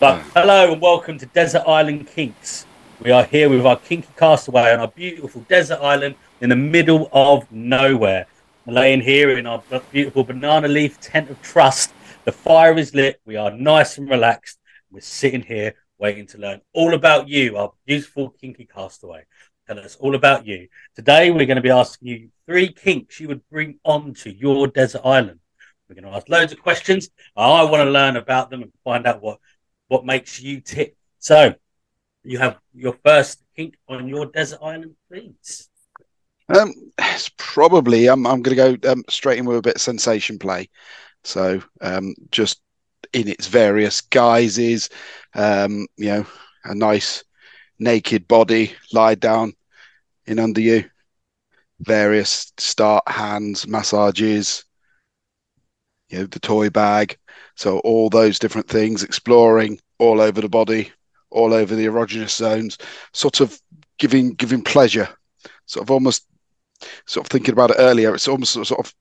But hello and welcome to Desert Island Kinks. We are here with our kinky castaway on our beautiful desert island in the middle of nowhere. Laying here in our beautiful banana leaf tent of trust. The fire is lit. We are nice and relaxed. We're sitting here waiting to learn all about you, our beautiful kinky castaway. Tell us all about you. Today we're going to be asking you three kinks you would bring onto your desert island. We're going to ask loads of questions. I want to learn about them and find out what what makes you tick. So, you have your first kink on your desert island, please. Um, it's probably I'm I'm going to go um, straight in with a bit of sensation play. So, um, just in its various guises, um, you know, a nice naked body lie down in under you, various start hands massages, you know, the toy bag, so all those different things, exploring all over the body, all over the erogenous zones, sort of giving giving pleasure, sort of almost sort of thinking about it earlier. It's almost sort of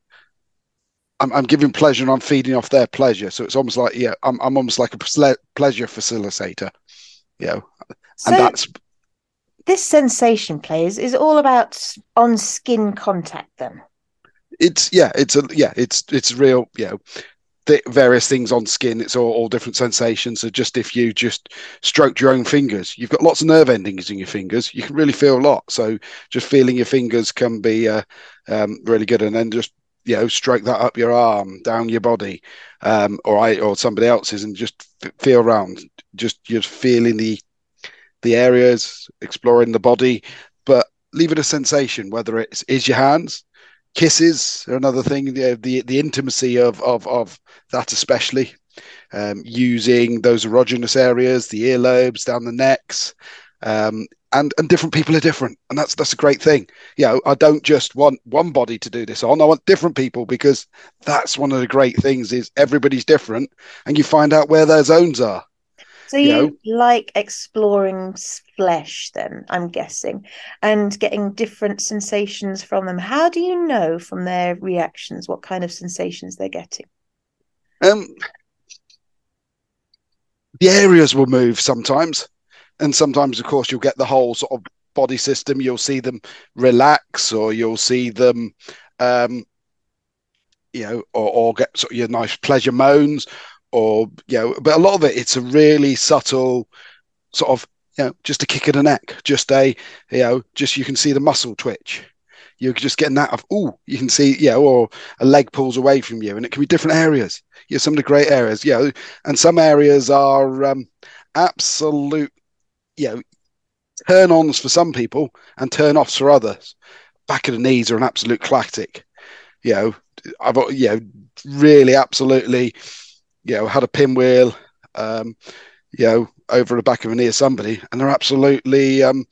I'm, I'm giving pleasure and I'm feeding off their pleasure. So it's almost like yeah, I'm I'm almost like a pleasure facilitator, you know, so and that's this sensation plays is, is all about on skin contact then it's yeah it's a yeah it's it's real you know th- various things on skin. It's all, all different sensations. So just if you just stroked your own fingers, you've got lots of nerve endings in your fingers. You can really feel a lot. So just feeling your fingers can be uh, um, really good. And then just you know stroke that up your arm, down your body, um, or I or somebody else's, and just f- feel around. Just just feeling the the areas, exploring the body, but leave it a sensation. Whether it's is your hands kisses are another thing. The the, the intimacy of of of that especially. Um, using those erogenous areas, the earlobes, down the necks, um, and and different people are different, and that's that's a great thing. You know, I don't just want one body to do this on. I want different people because that's one of the great things is everybody's different, and you find out where their zones are. So you, you know? like exploring flesh, then I'm guessing, and getting different sensations from them. How do you know from their reactions what kind of sensations they're getting? Um, the areas will move sometimes, and sometimes, of course, you'll get the whole sort of body system. You'll see them relax, or you'll see them, um, you know, or, or get sort of your nice pleasure moans, or you know, but a lot of it, it's a really subtle sort of, you know, just a kick in the neck, just a, you know, just you can see the muscle twitch. You're just getting that of, oh, you can see, yeah, or a leg pulls away from you, and it can be different areas. You know, some of the great areas, yeah, and some areas are um, absolute, you know, turn ons for some people and turn offs for others. Back of the knees are an absolute classic. You know, I've you know really absolutely you know, had a pinwheel, um, you know, over the back of a knee of somebody, and they're absolutely, um,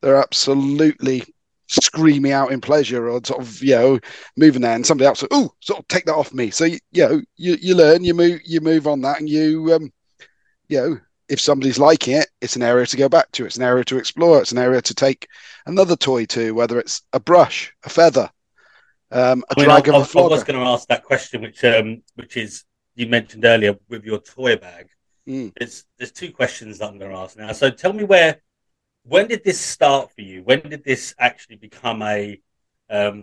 they're absolutely screaming out in pleasure or sort of, you know, moving there, and somebody else, oh, sort of take that off me. So you, you know, you, you learn, you move, you move on that, and you, um, you know, if somebody's liking it, it's an area to go back to. It's an area to explore. It's an area to take another toy to, whether it's a brush, a feather, um, a I mean, drag I, I, I was going to ask that question, which um, which is you mentioned earlier with your toy bag. Mm. There's there's two questions that I'm going to ask now. So tell me where, when did this start for you? When did this actually become a um,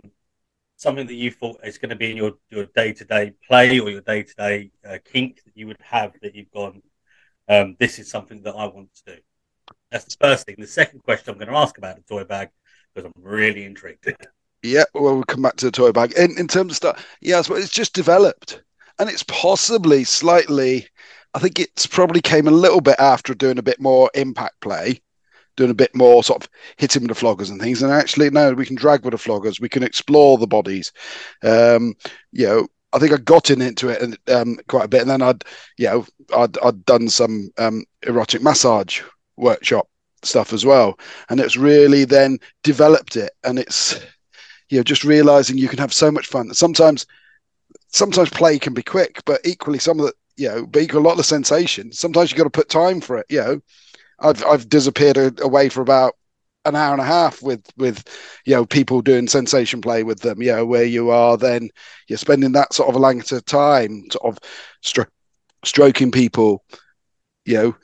something that you thought is going to be in your your day to day play or your day to day kink that you would have that you've gone, um, this is something that I want to do. That's the first thing. The second question I'm going to ask about the toy bag because I'm really intrigued. Yeah, well, we'll come back to the toy bag. In, in terms of stuff, yeah, it's just developed and it's possibly slightly. I think it's probably came a little bit after doing a bit more impact play, doing a bit more sort of hitting with the floggers and things. And actually, no, we can drag with the floggers. We can explore the bodies. Um, you know, I think I got in into it and um, quite a bit, and then I'd, you know, I'd I'd done some um, erotic massage workshop stuff as well, and it's really then developed it, and it's, you know, just realizing you can have so much fun. That sometimes sometimes play can be quick, but equally some of the you know, but equal a lot of the sensation. Sometimes you've got to put time for it. You know, I've I've disappeared away for about an hour and a half with with you know people doing sensation play with them. You know, where you are then you're spending that sort of a length of time, sort of stro- stroking people, you know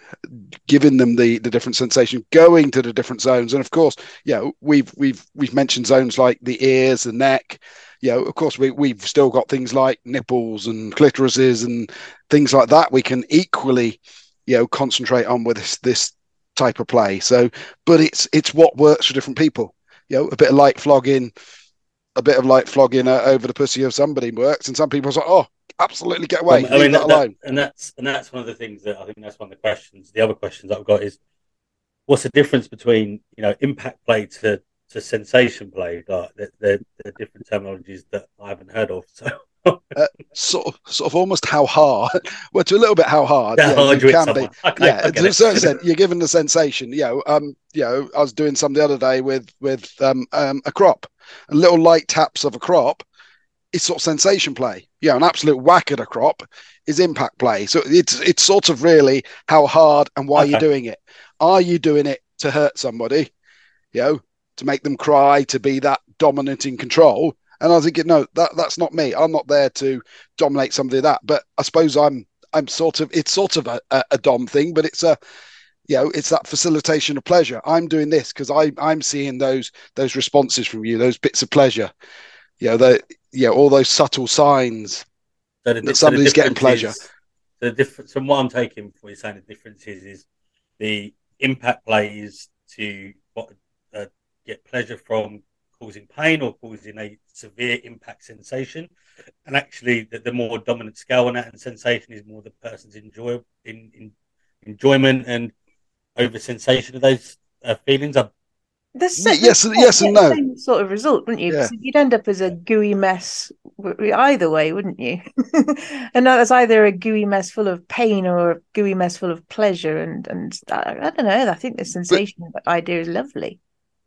giving them the the different sensation going to the different zones and of course you know we've we've we've mentioned zones like the ears the neck you know of course we, we've still got things like nipples and clitorises and things like that we can equally you know concentrate on with this this type of play so but it's it's what works for different people you know a bit of light flogging a bit of light flogging uh, over the pussy of somebody works and some people are like oh absolutely get away. I mean, that, that, and that's and that's one of the things that I think that's one of the questions. The other questions I've got is, what's the difference between you know impact play to to sensation play? Like they're, they're, different terminologies that I haven't heard of. So. uh, sort of, sort of, almost how hard. Well, to a little bit how hard. Yeah, you can be. Okay, yeah, to a certain extent, you're given the sensation. You know, um, you know, I was doing some the other day with with um, um, a crop, and little light taps of a crop it's sort of sensation play. Yeah, an absolute whack at a crop is impact play. So it's it's sort of really how hard and why okay. you're doing it. Are you doing it to hurt somebody? You know, to make them cry, to be that dominant in control. And I was thinking, no, that that's not me. I'm not there to dominate somebody that. But I suppose I'm I'm sort of it's sort of a, a, a dom thing, but it's a you know it's that facilitation of pleasure i'm doing this because i i'm seeing those those responses from you those bits of pleasure you know that yeah, all those subtle signs so the, that somebody's so getting pleasure. Is, the difference from what I'm taking what you're saying, the difference is, is the impact plays to what get pleasure from causing pain or causing a severe impact sensation. And actually, the, the more dominant scale on that and sensation is more the person's enjoy in, in enjoyment and over sensation of those uh, feelings. I the yes, yes, and no. Same sort of result, wouldn't you? Yeah. You'd end up as a gooey mess either way, wouldn't you? and that's either a gooey mess full of pain or a gooey mess full of pleasure. And and I, I don't know. I think the sensation but, idea is lovely.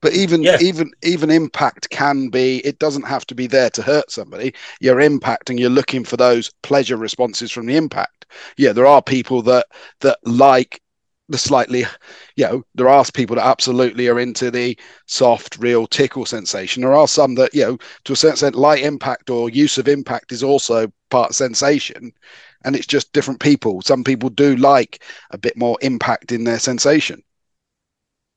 But mm, even yeah. even even impact can be. It doesn't have to be there to hurt somebody. You're impacting. You're looking for those pleasure responses from the impact. Yeah, there are people that that like the slightly, you know, there are people that absolutely are into the soft, real tickle sensation. There are some that, you know, to a certain extent, light impact or use of impact is also part sensation. And it's just different people. Some people do like a bit more impact in their sensation.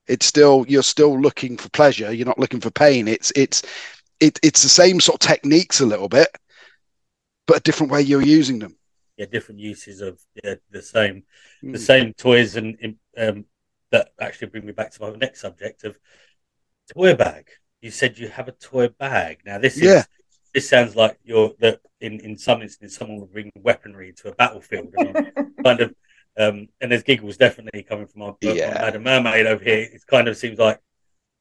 It's still you're still looking for pleasure. You're not looking for pain. It's it's it, it's the same sort of techniques a little bit, but a different way you're using them yeah, different uses of yeah, the same mm. the same toys and um, that actually bring me back to my next subject of toy bag. You said you have a toy bag. Now this yeah. is this sounds like you're that in in some instances someone would bring weaponry to a battlefield and kind of um, and there's giggles definitely coming from our, yeah. our Madam Mermaid over here. It kind of seems like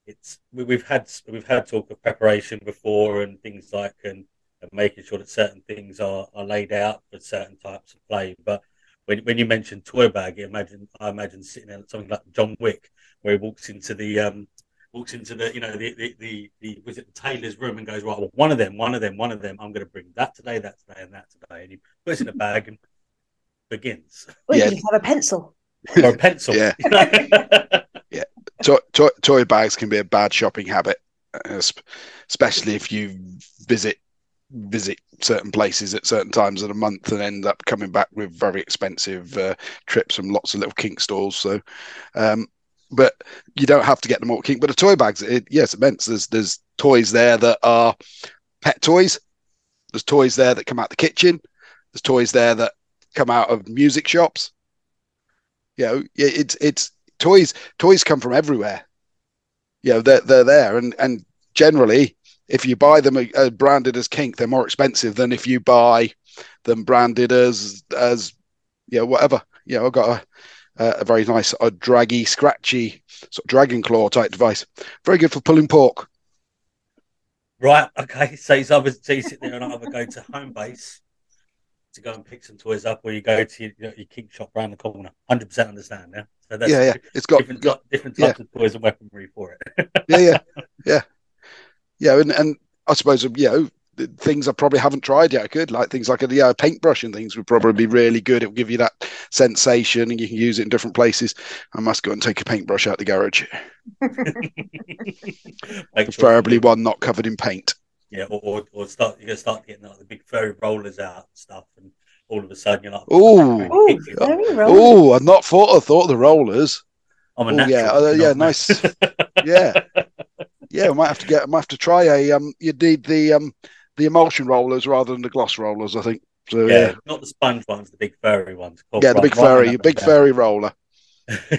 it's we've had we've had talk of preparation before and things like and and making sure that certain things are, are laid out for certain types of play. But when, when you mentioned toy bag, imagine I imagine sitting there something like John Wick, where he walks into the um, walks into the you know the the, the, the was it the tailor's room and goes right, well, one of them, one of them, one of them. I'm going to bring that today, that today, and that today, and he puts in a bag and begins. Well, yeah. you have a pencil. or a pencil. yeah. yeah. Toy, toy, toy bags can be a bad shopping habit, uh, especially if you visit visit certain places at certain times of the month and end up coming back with very expensive uh, trips from lots of little kink stores. So, um, but you don't have to get them all kink. But the toy bags, it, yes, immense. There's there's toys there that are pet toys. There's toys there that come out the kitchen. There's toys there that come out of music shops. You know, it's it's toys. Toys come from everywhere. You know, they're they're there, and and generally if you buy them uh, branded as kink, they're more expensive than if you buy them branded as as yeah whatever. Yeah, I've got a, a very nice a draggy, scratchy sort of dragon claw type device. Very good for pulling pork. Right. Okay. So you either so you sit there and either go to Homebase to go and pick some toys up, or you go to your, your kink shop around the corner. Hundred percent understand. Yeah. So that's yeah, yeah. It's got different, got, different types yeah. of toys and weaponry for it. yeah, yeah, yeah yeah, and, and I suppose um, you know things I probably haven't tried yet. I could like things like a yeah, paintbrush and things would probably be really good. It will give you that sensation, and you can use it in different places. I must go and take a paintbrush out the garage, preferably one not covered in paint. Yeah, or, or, or start you're gonna start getting like the big furry rollers out and stuff, and all of a sudden you're like, Oh. Oh, I've not thought. I thought of the rollers. I'm a Oh, yeah, uh, yeah, nice. Yeah, yeah. I might have to get. I might have to try a. Um, you need the um the emulsion rollers rather than the gloss rollers. I think. So yeah, yeah, not the sponge ones, the big furry ones. Cool, yeah, the big right, furry, right, big furry roller.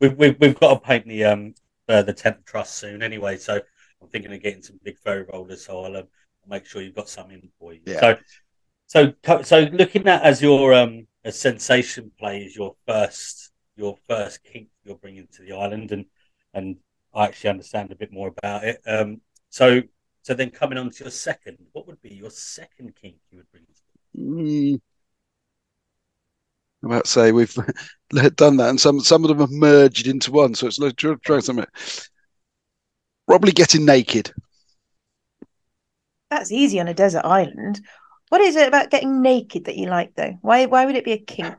we've, we've we've got to paint the um uh, the tent of trust soon anyway. So I'm thinking of getting some big furry rollers. So I'll um, make sure you've got some in for you. Yeah. So so so looking at as your um a sensation play is your first your first kink you're bringing to the island, and and I actually understand a bit more about it. Um, so so then coming on to your second, what would be your second kink you would bring? To Mm. I'm about to say we've done that, and some some of them have merged into one. So it's like try, try something. Probably getting naked. That's easy on a desert island. What is it about getting naked that you like, though? Why why would it be a kink?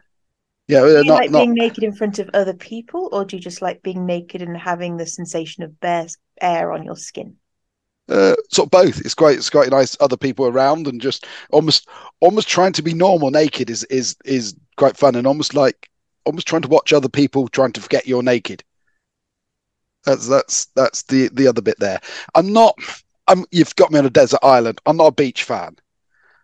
Yeah, Do you not like not being naked in front of other people, or do you just like being naked and having the sensation of bare air on your skin? uh, sort of both. It's quite it's quite nice. Other people around and just almost almost trying to be normal naked is is is quite fun and almost like almost trying to watch other people trying to forget you're naked. That's that's that's the the other bit there. I'm not. I'm. You've got me on a desert island. I'm not a beach fan,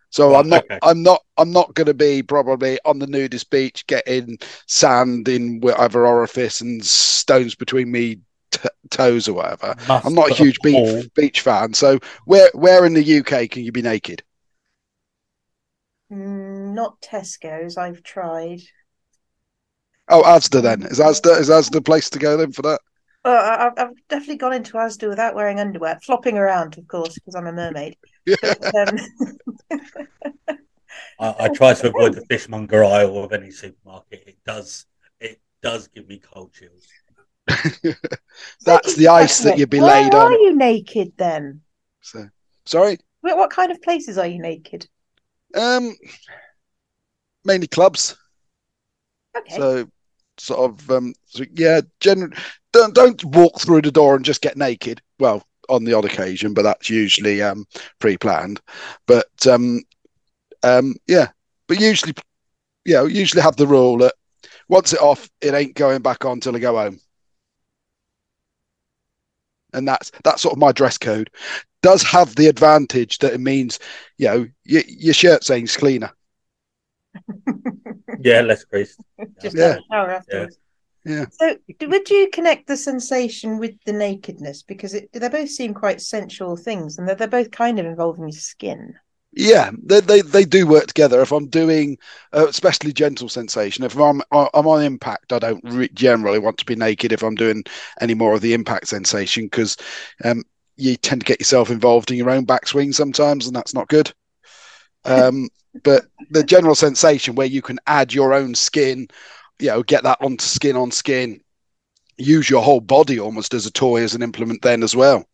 so Right, I'm not. okay. I'm not. I'm not going to be probably on the nudist beach getting sand in whatever orifice and stones between me t- toes or whatever. Must I'm not a huge beach beach fan. So where where in the UK can you be naked? Mm, not Tesco's. I've tried. Oh, Asda then. Is Asda is Asda the place to go then for that? Well, I, I've- I've definitely gone into Asda without wearing underwear, flopping around, of course, because I'm a mermaid. But, um, I, I try to avoid the fishmonger aisle of any supermarket. It does it does give me cold chills. That's the ice that you'd be Why laid on. are you naked then? So sorry. What what kind of places are you naked? Um, mainly clubs. Okay. So sort of um, so yeah. Gen- don't don't walk through the door and just get naked. Well, on the odd occasion, but that's usually um pre-planned. But um, um, yeah. But usually, you know, usually have the rule that once it off, it ain't going back on till I go home. And that's that's sort of my dress code. Does have the advantage that it means, you know, y- your shirt stains cleaner. Yeah, less grease. Just Yeah. have a shower afterwards. Yeah. So, would you connect the sensation with the nakedness because it, they both seem quite sensual things, and they're, they're both kind of involving your skin. Yeah, they, they they do work together. If I'm doing, uh, especially gentle sensation, if I'm I'm on impact, I don't re- generally want to be naked if I'm doing any more of the impact sensation because um, you tend to get yourself involved in your own backswing sometimes, and that's not good. Um, but the general sensation where you can add your own skin, you know, get that onto skin on skin, use your whole body almost as a toy as an implement then as well.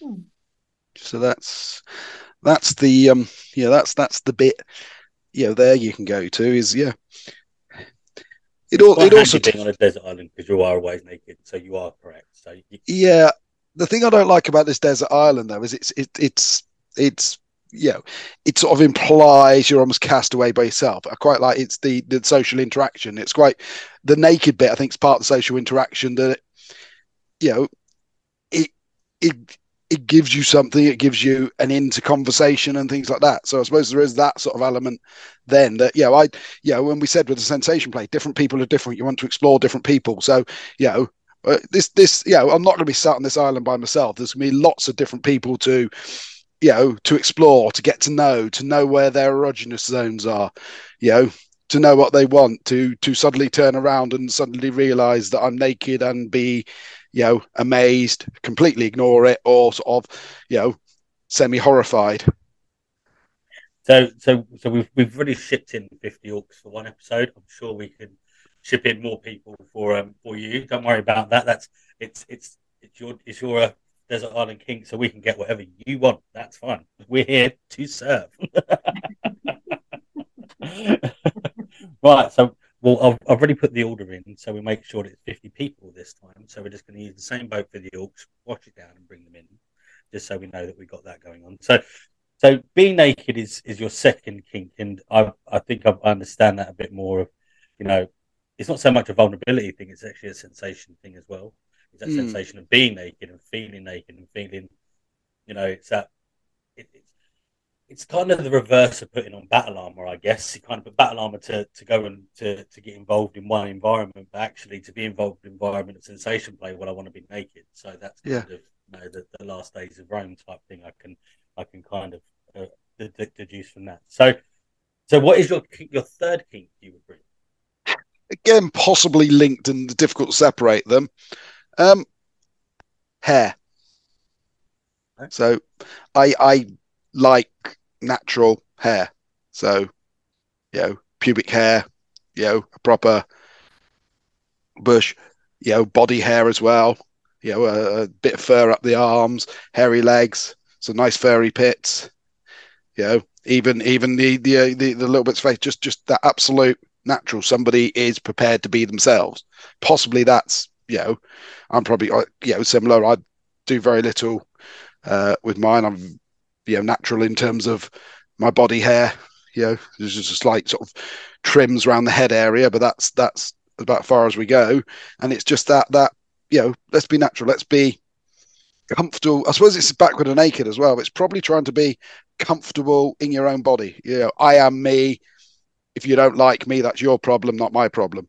Hmm. So that's that's the um yeah that's that's the bit you know there you can go to is yeah it all it also being on a desert island because you are always naked, so you are correct. So you, yeah the thing i don't like about this desert island though is it's it, it's it's you know it sort of implies you're almost cast away by yourself. I quite like it's the the social interaction. It's quite the naked bit i think is part of the social interaction that you know it it it gives you something it gives you an into conversation and things like that. So i suppose there is that sort of element then that you know i you know when we said with the sensation play different people are different. You want to explore different people. So you know uh, this this you know i'm not going to be sat on this island by myself. There's going to be lots of different people to you know to explore to get to know to know where their erogenous zones are you know to know what they want to to suddenly turn around and suddenly realize that i'm naked and be you know amazed completely ignore it or sort of you know semi horrified so so so we've we've already shipped in fifty orcs for one episode. I'm sure we can ship in more people for um for you. Don't worry about that. That's it's it's it's your it's your uh, desert island king, so we can get whatever you want. That's fine. We're here to serve. right. So well, I've, I've already put the order in, so we make sure that it's 50 people this time. So we're just going to use the same boat for the orcs, wash it down, and bring them in, just so we know that we've got that going on. So so being naked is is your second kink, and I I think I understand that a bit more. Of you know, it's not so much a vulnerability thing; it's actually a sensation thing as well. It's that mm. sensation of being naked and feeling naked and feeling, you know, it's that. It, it's it's kind of the reverse of putting on battle armor, I guess. You kind of put battle armor to, to go and to, to get involved in one environment, but actually to be involved in environment of sensation play, well, I want to be naked. So that's kind yeah. of you know, the, the last days of Rome type thing. I can I can kind of uh, deduce from that. So, so what is your your third kink you would bring? Again, possibly linked and difficult to separate them. Um, hair. Okay. So, I I like natural hair. So, you know, pubic hair, you know, a proper bush, you know, body hair as well. You know, a, a bit of fur up the arms, hairy legs, some nice furry pits. You know, even even the the uh, the, the little bits of face, just just that absolute natural. Somebody is prepared to be themselves. Possibly that's you know, I'm probably you know similar. I do very little uh, with mine. I'm you know natural in terms of my body hair. You know, there's just a slight sort of trims around the head area, but that's that's about far as we go. And it's just that that you know, let's be natural. Let's be comfortable. I suppose it's backward and naked as well. It's probably trying to be comfortable in your own body. You know, I am me. If you don't like me, that's your problem, not my problem.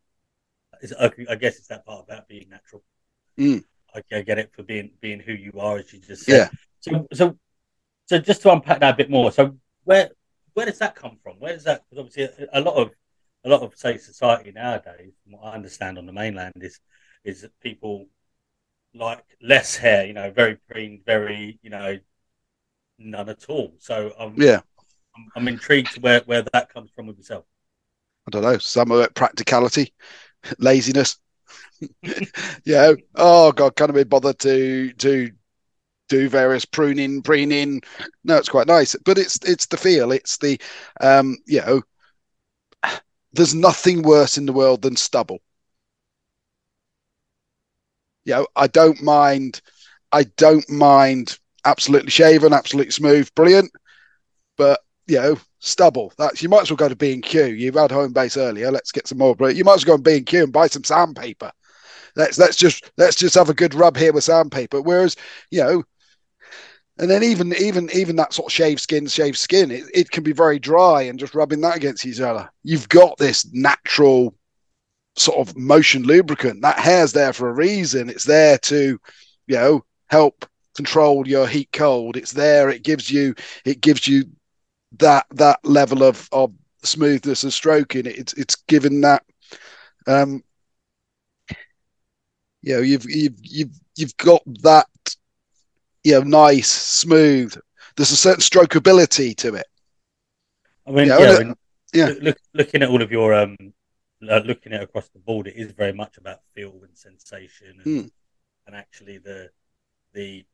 I guess it's that part about being natural. Mm. I get it for being being who you are, as you just said. Yeah. So, so, so just to unpack that a bit more. So, where where does that come from? Where does that? Because obviously, a, a lot of a lot of say society nowadays, from what I understand on the mainland, is is that people like less hair, you know, very green, very, you know, none at all. So um, yeah, I'm, I'm intrigued where where that comes from with yourself. I don't know. Some of it practicality, laziness. yeah. Oh God, can't be bothered to to do various pruning, preening. No, it's quite nice, but it's it's the feel. It's the um, you know, there's nothing worse in the world than stubble you know, I don't mind. I don't mind absolutely shaven, absolutely smooth, brilliant. But you know, stubble. That's you might as well go to B and Q. You've had Homebase earlier. Let's get some more. But you might as well go to B and Q and buy some sandpaper. Let's let's just let's just have a good rub here with sandpaper. Whereas you know, and then even even even that sort of shaved skin, shaved skin, it, it can be very dry and just rubbing that against each other. You've got this natural sort of motion lubricant. That hair's there for a reason. It's there to, you know, help control your heat cold. It's there. It gives you it gives you that that level of of smoothness and stroking. It's it's given that um you know you've you've you've you've got that you know nice smooth there's a certain strokeability to it i mean you know, yeah, yeah. Look, looking at all of your um uh, looking at across the board, it is very much about feel and sensation, and, mm. and actually the the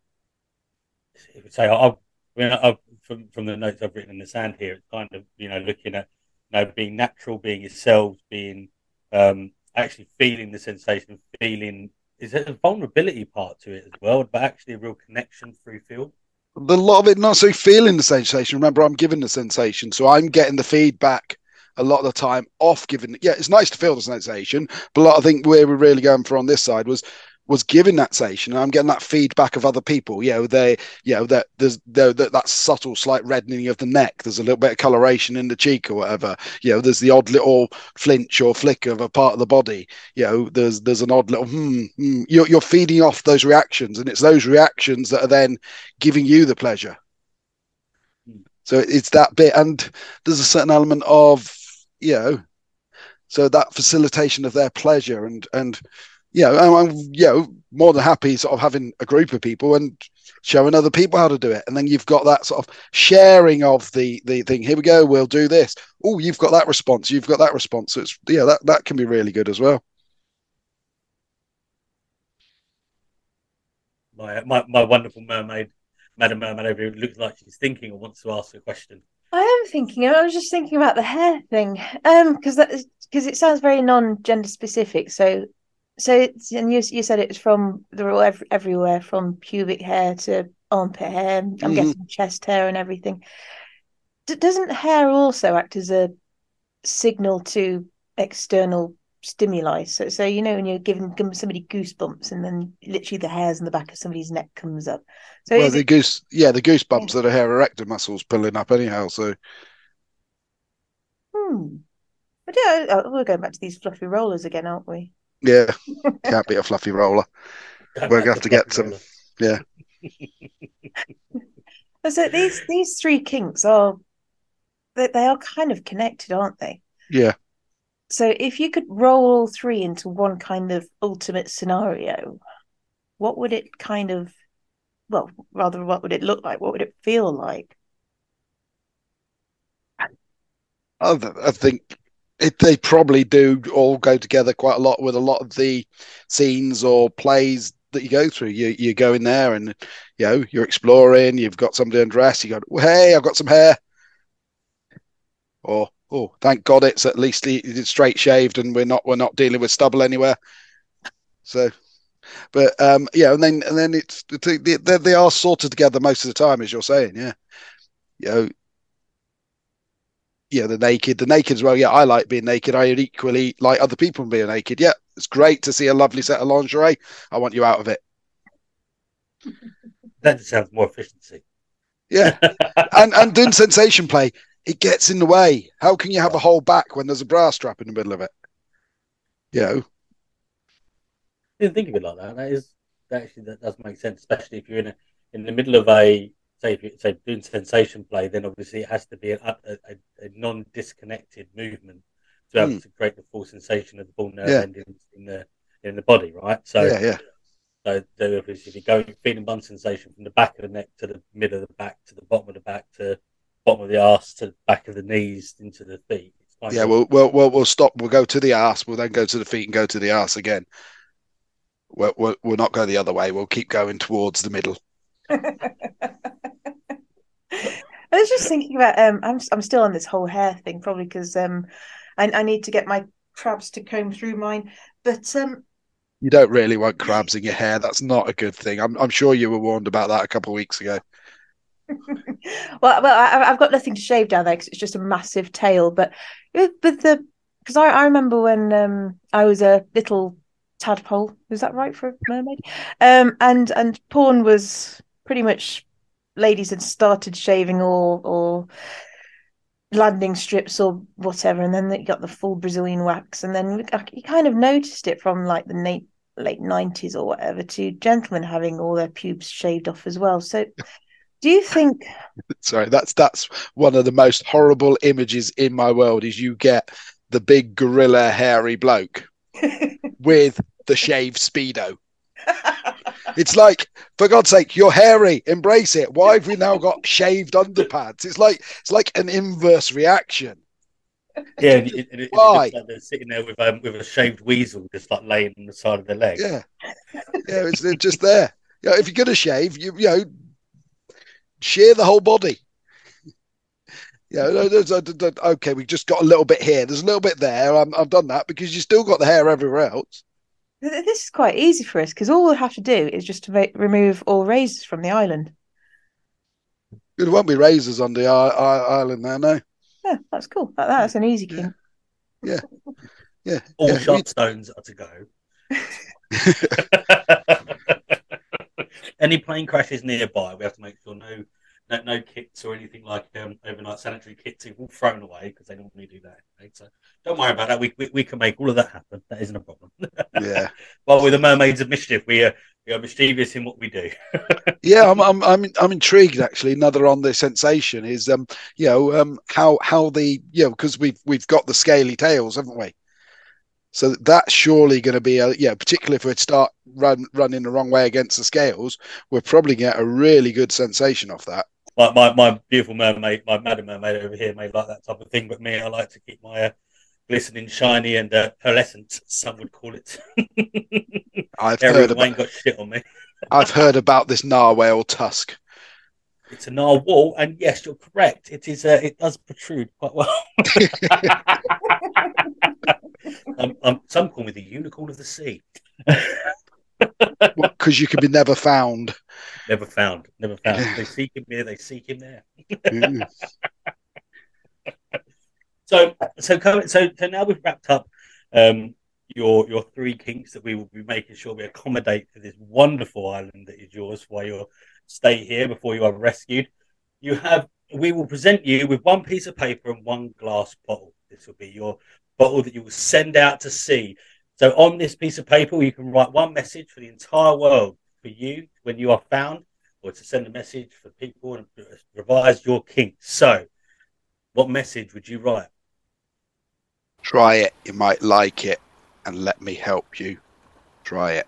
it would say I, I mean I, from from the notes I've written in the sand here, it's kind of you know looking at you know being natural, being yourselves, being um, actually feeling the sensation, feeling is there a vulnerability part to it as well, but actually a real connection through feel. The lot of it not so feeling the sensation. Remember, I'm giving the sensation, so I'm getting the feedback a lot of the time off giving. Yeah, it's nice to feel the sensation, but I think where we're really going for on this side was was giving that sensation. And I'm getting that feedback of other people. You know, they, you know, that there's that, that subtle slight reddening of the neck. There's a little bit of coloration in the cheek or whatever. You know, there's the odd little flinch or flick of a part of the body. You know, there's there's an odd little hmm. hmm. You're you're feeding off those reactions, and it's those reactions that are then giving you the pleasure. So it's that bit, and there's a certain element of you know, so that facilitation of their pleasure and and you know, I'm you know more than happy sort of having a group of people and showing other people how to do it, and then you've got that sort of sharing of the the thing. Here we go, we'll do this. Oh, you've got that response. You've got that response. So it's yeah, that that can be really good as well. My my, my wonderful mermaid, Madam Mermaid over here, looks like she's thinking or wants to ask a question. I am thinking. I was just thinking about the hair thing, um, because that because it sounds very non-gender specific. So, so and you you said it was from they're all every, everywhere from pubic hair to armpit hair. I'm Mhm. guessing chest hair and everything. D- doesn't hair also act as a signal to external stimuli? So, so you know when you're giving somebody goosebumps, and then literally the hairs on the back of somebody's neck comes up. So well, the it, goose, yeah, the goosebumps that are hair erector muscles pulling up anyhow. So hmm. But yeah, uh, we're going back to these fluffy rollers again, aren't we? Yeah, can't be a fluffy roller. We're gonna have to get some- Yeah, So these these three kinks are they, they are kind of connected, aren't they? yeah. So if you could roll all three into one kind of ultimate scenario, what would it kind of well, rather what would it look like? What would it feel like? I, th- I think it, they probably do all go together quite a lot with a lot of the scenes or plays that you go through. You you go in there and you know you're exploring. You've got somebody undressed. You go, hey, I've got some hair. Or oh, thank God it's at least it's straight shaved and we're not we're not dealing with stubble anywhere. So, but um, yeah, and then and then it's they, they, are sorted together most of the time, as you're saying. Yeah, you know, yeah, the naked, the naked as well. Yeah, I like being naked. I equally like other people being naked. Yeah, it's great to see a lovely set of lingerie. I want you out of it. That just sounds more efficiency. Yeah, and and doing sensation play, it gets in the way. How can you have a whole back when there's a bra strap in the middle of it? You know, didn't think of it like that. That is that actually that does make sense, especially if you're in a in the middle of a say if you say doing sensation play, then obviously it has to be a, a, a non-disconnected movement to be able Hmm. to create the full sensation of the ball nerve Yeah. endings in the in the body, right? So, yeah, yeah, so, so if, if you're going feeling bun sensation from the back of the neck to the middle of the back to the bottom of the back to bottom of the arse to the back of the knees into the feet. It's yeah. We'll we'll we'll, we'll stop. We'll go to the ass. We'll then go to the feet and go to the ass again. We'll, we'll, we'll not go the other way. We'll keep going towards the middle. I was just thinking about um I'm I'm still on this whole hair thing probably because um I, I need to get my crabs to comb through mine but um You don't really want crabs in your hair. That's not a good thing. I'm I'm sure you were warned about that a couple of weeks ago. well well I, I've got nothing to shave down there because it's just a massive tail but with, with the because I, I remember when um I was a little tadpole is that right for a mermaid um and and porn was pretty much ladies had started shaving or or landing strips or whatever and then they got the full Brazilian wax and then you kind of noticed it from like the late late 90s or whatever to gentlemen having all their pubes shaved off as well so do you think Sorry, that's that's one of the most horrible images in my world. Is you get the big gorilla hairy bloke with the shaved speedo. It's like, for God's sake, you're hairy. Embrace it. Why have we now got shaved underpants? It's like it's like an inverse reaction. yeah, and it, it, it Why? like they're sitting there with um, with a shaved weasel just like laying on the side of their leg. Yeah, yeah, it's just there. You know, if you're gonna shave, you you know, shear the whole body. Yeah, no, no, okay, we just got a little bit here. There's a little bit there. I'm, I've done that because you still got the hair everywhere else. This is quite easy for us because all we have to do is just to ma- remove all razors from the island There won't be razors on the i- i- island there, no. yeah that's cool that, that's an easy game. Yeah. king Yeah, All yeah, sharp stones are to go. Any plane crashes nearby, we have to make sure no, no, no kits or anything like um, overnight sanitary kits are all thrown away because they normally do that. Right? So don't worry about that. We, we we can make all of that happen. That isn't a problem. yeah, Well, we're the mermaids of mischief, we are we are mischievous in what we do. yeah. I'm, I'm, I'm, I'm intrigued. Actually, another on the sensation is, um, you know, um, how, how the, you know, because we've, we've got the scaly tails, haven't we? So that's surely going to be a, yeah, particularly if we start run running the wrong way against the scales, we're probably get a really good sensation off that. My, my, my beautiful mermaid, my madam mermaid over here may like that type of thing, but me, I like to keep my uh, glistening, shiny, and uh, pearlescent, some would call it. I've Harry heard Wayne about, got shit on me. I've heard about this narwhal tusk. It's a narwhal, and yes, you're correct. It is. Uh, it does protrude quite well. um, um, some call me the unicorn of the sea. Because you can be never found. Never found. Never found. They seek him here. They seek him there. Mm. So, so, so, so now we've wrapped up um, your your three kinks that we will be making sure we accommodate to this wonderful island that is yours while you stay here before you are rescued. You have. We will present you with one piece of paper and one glass bottle. This will be your bottle that you will send out to sea. So on this piece of paper, you can write one message for the entire world for you when you are found, or to send a message for people and revise your kinks. So, what message would you write? Try it. You might like it. And let me help you. Try it.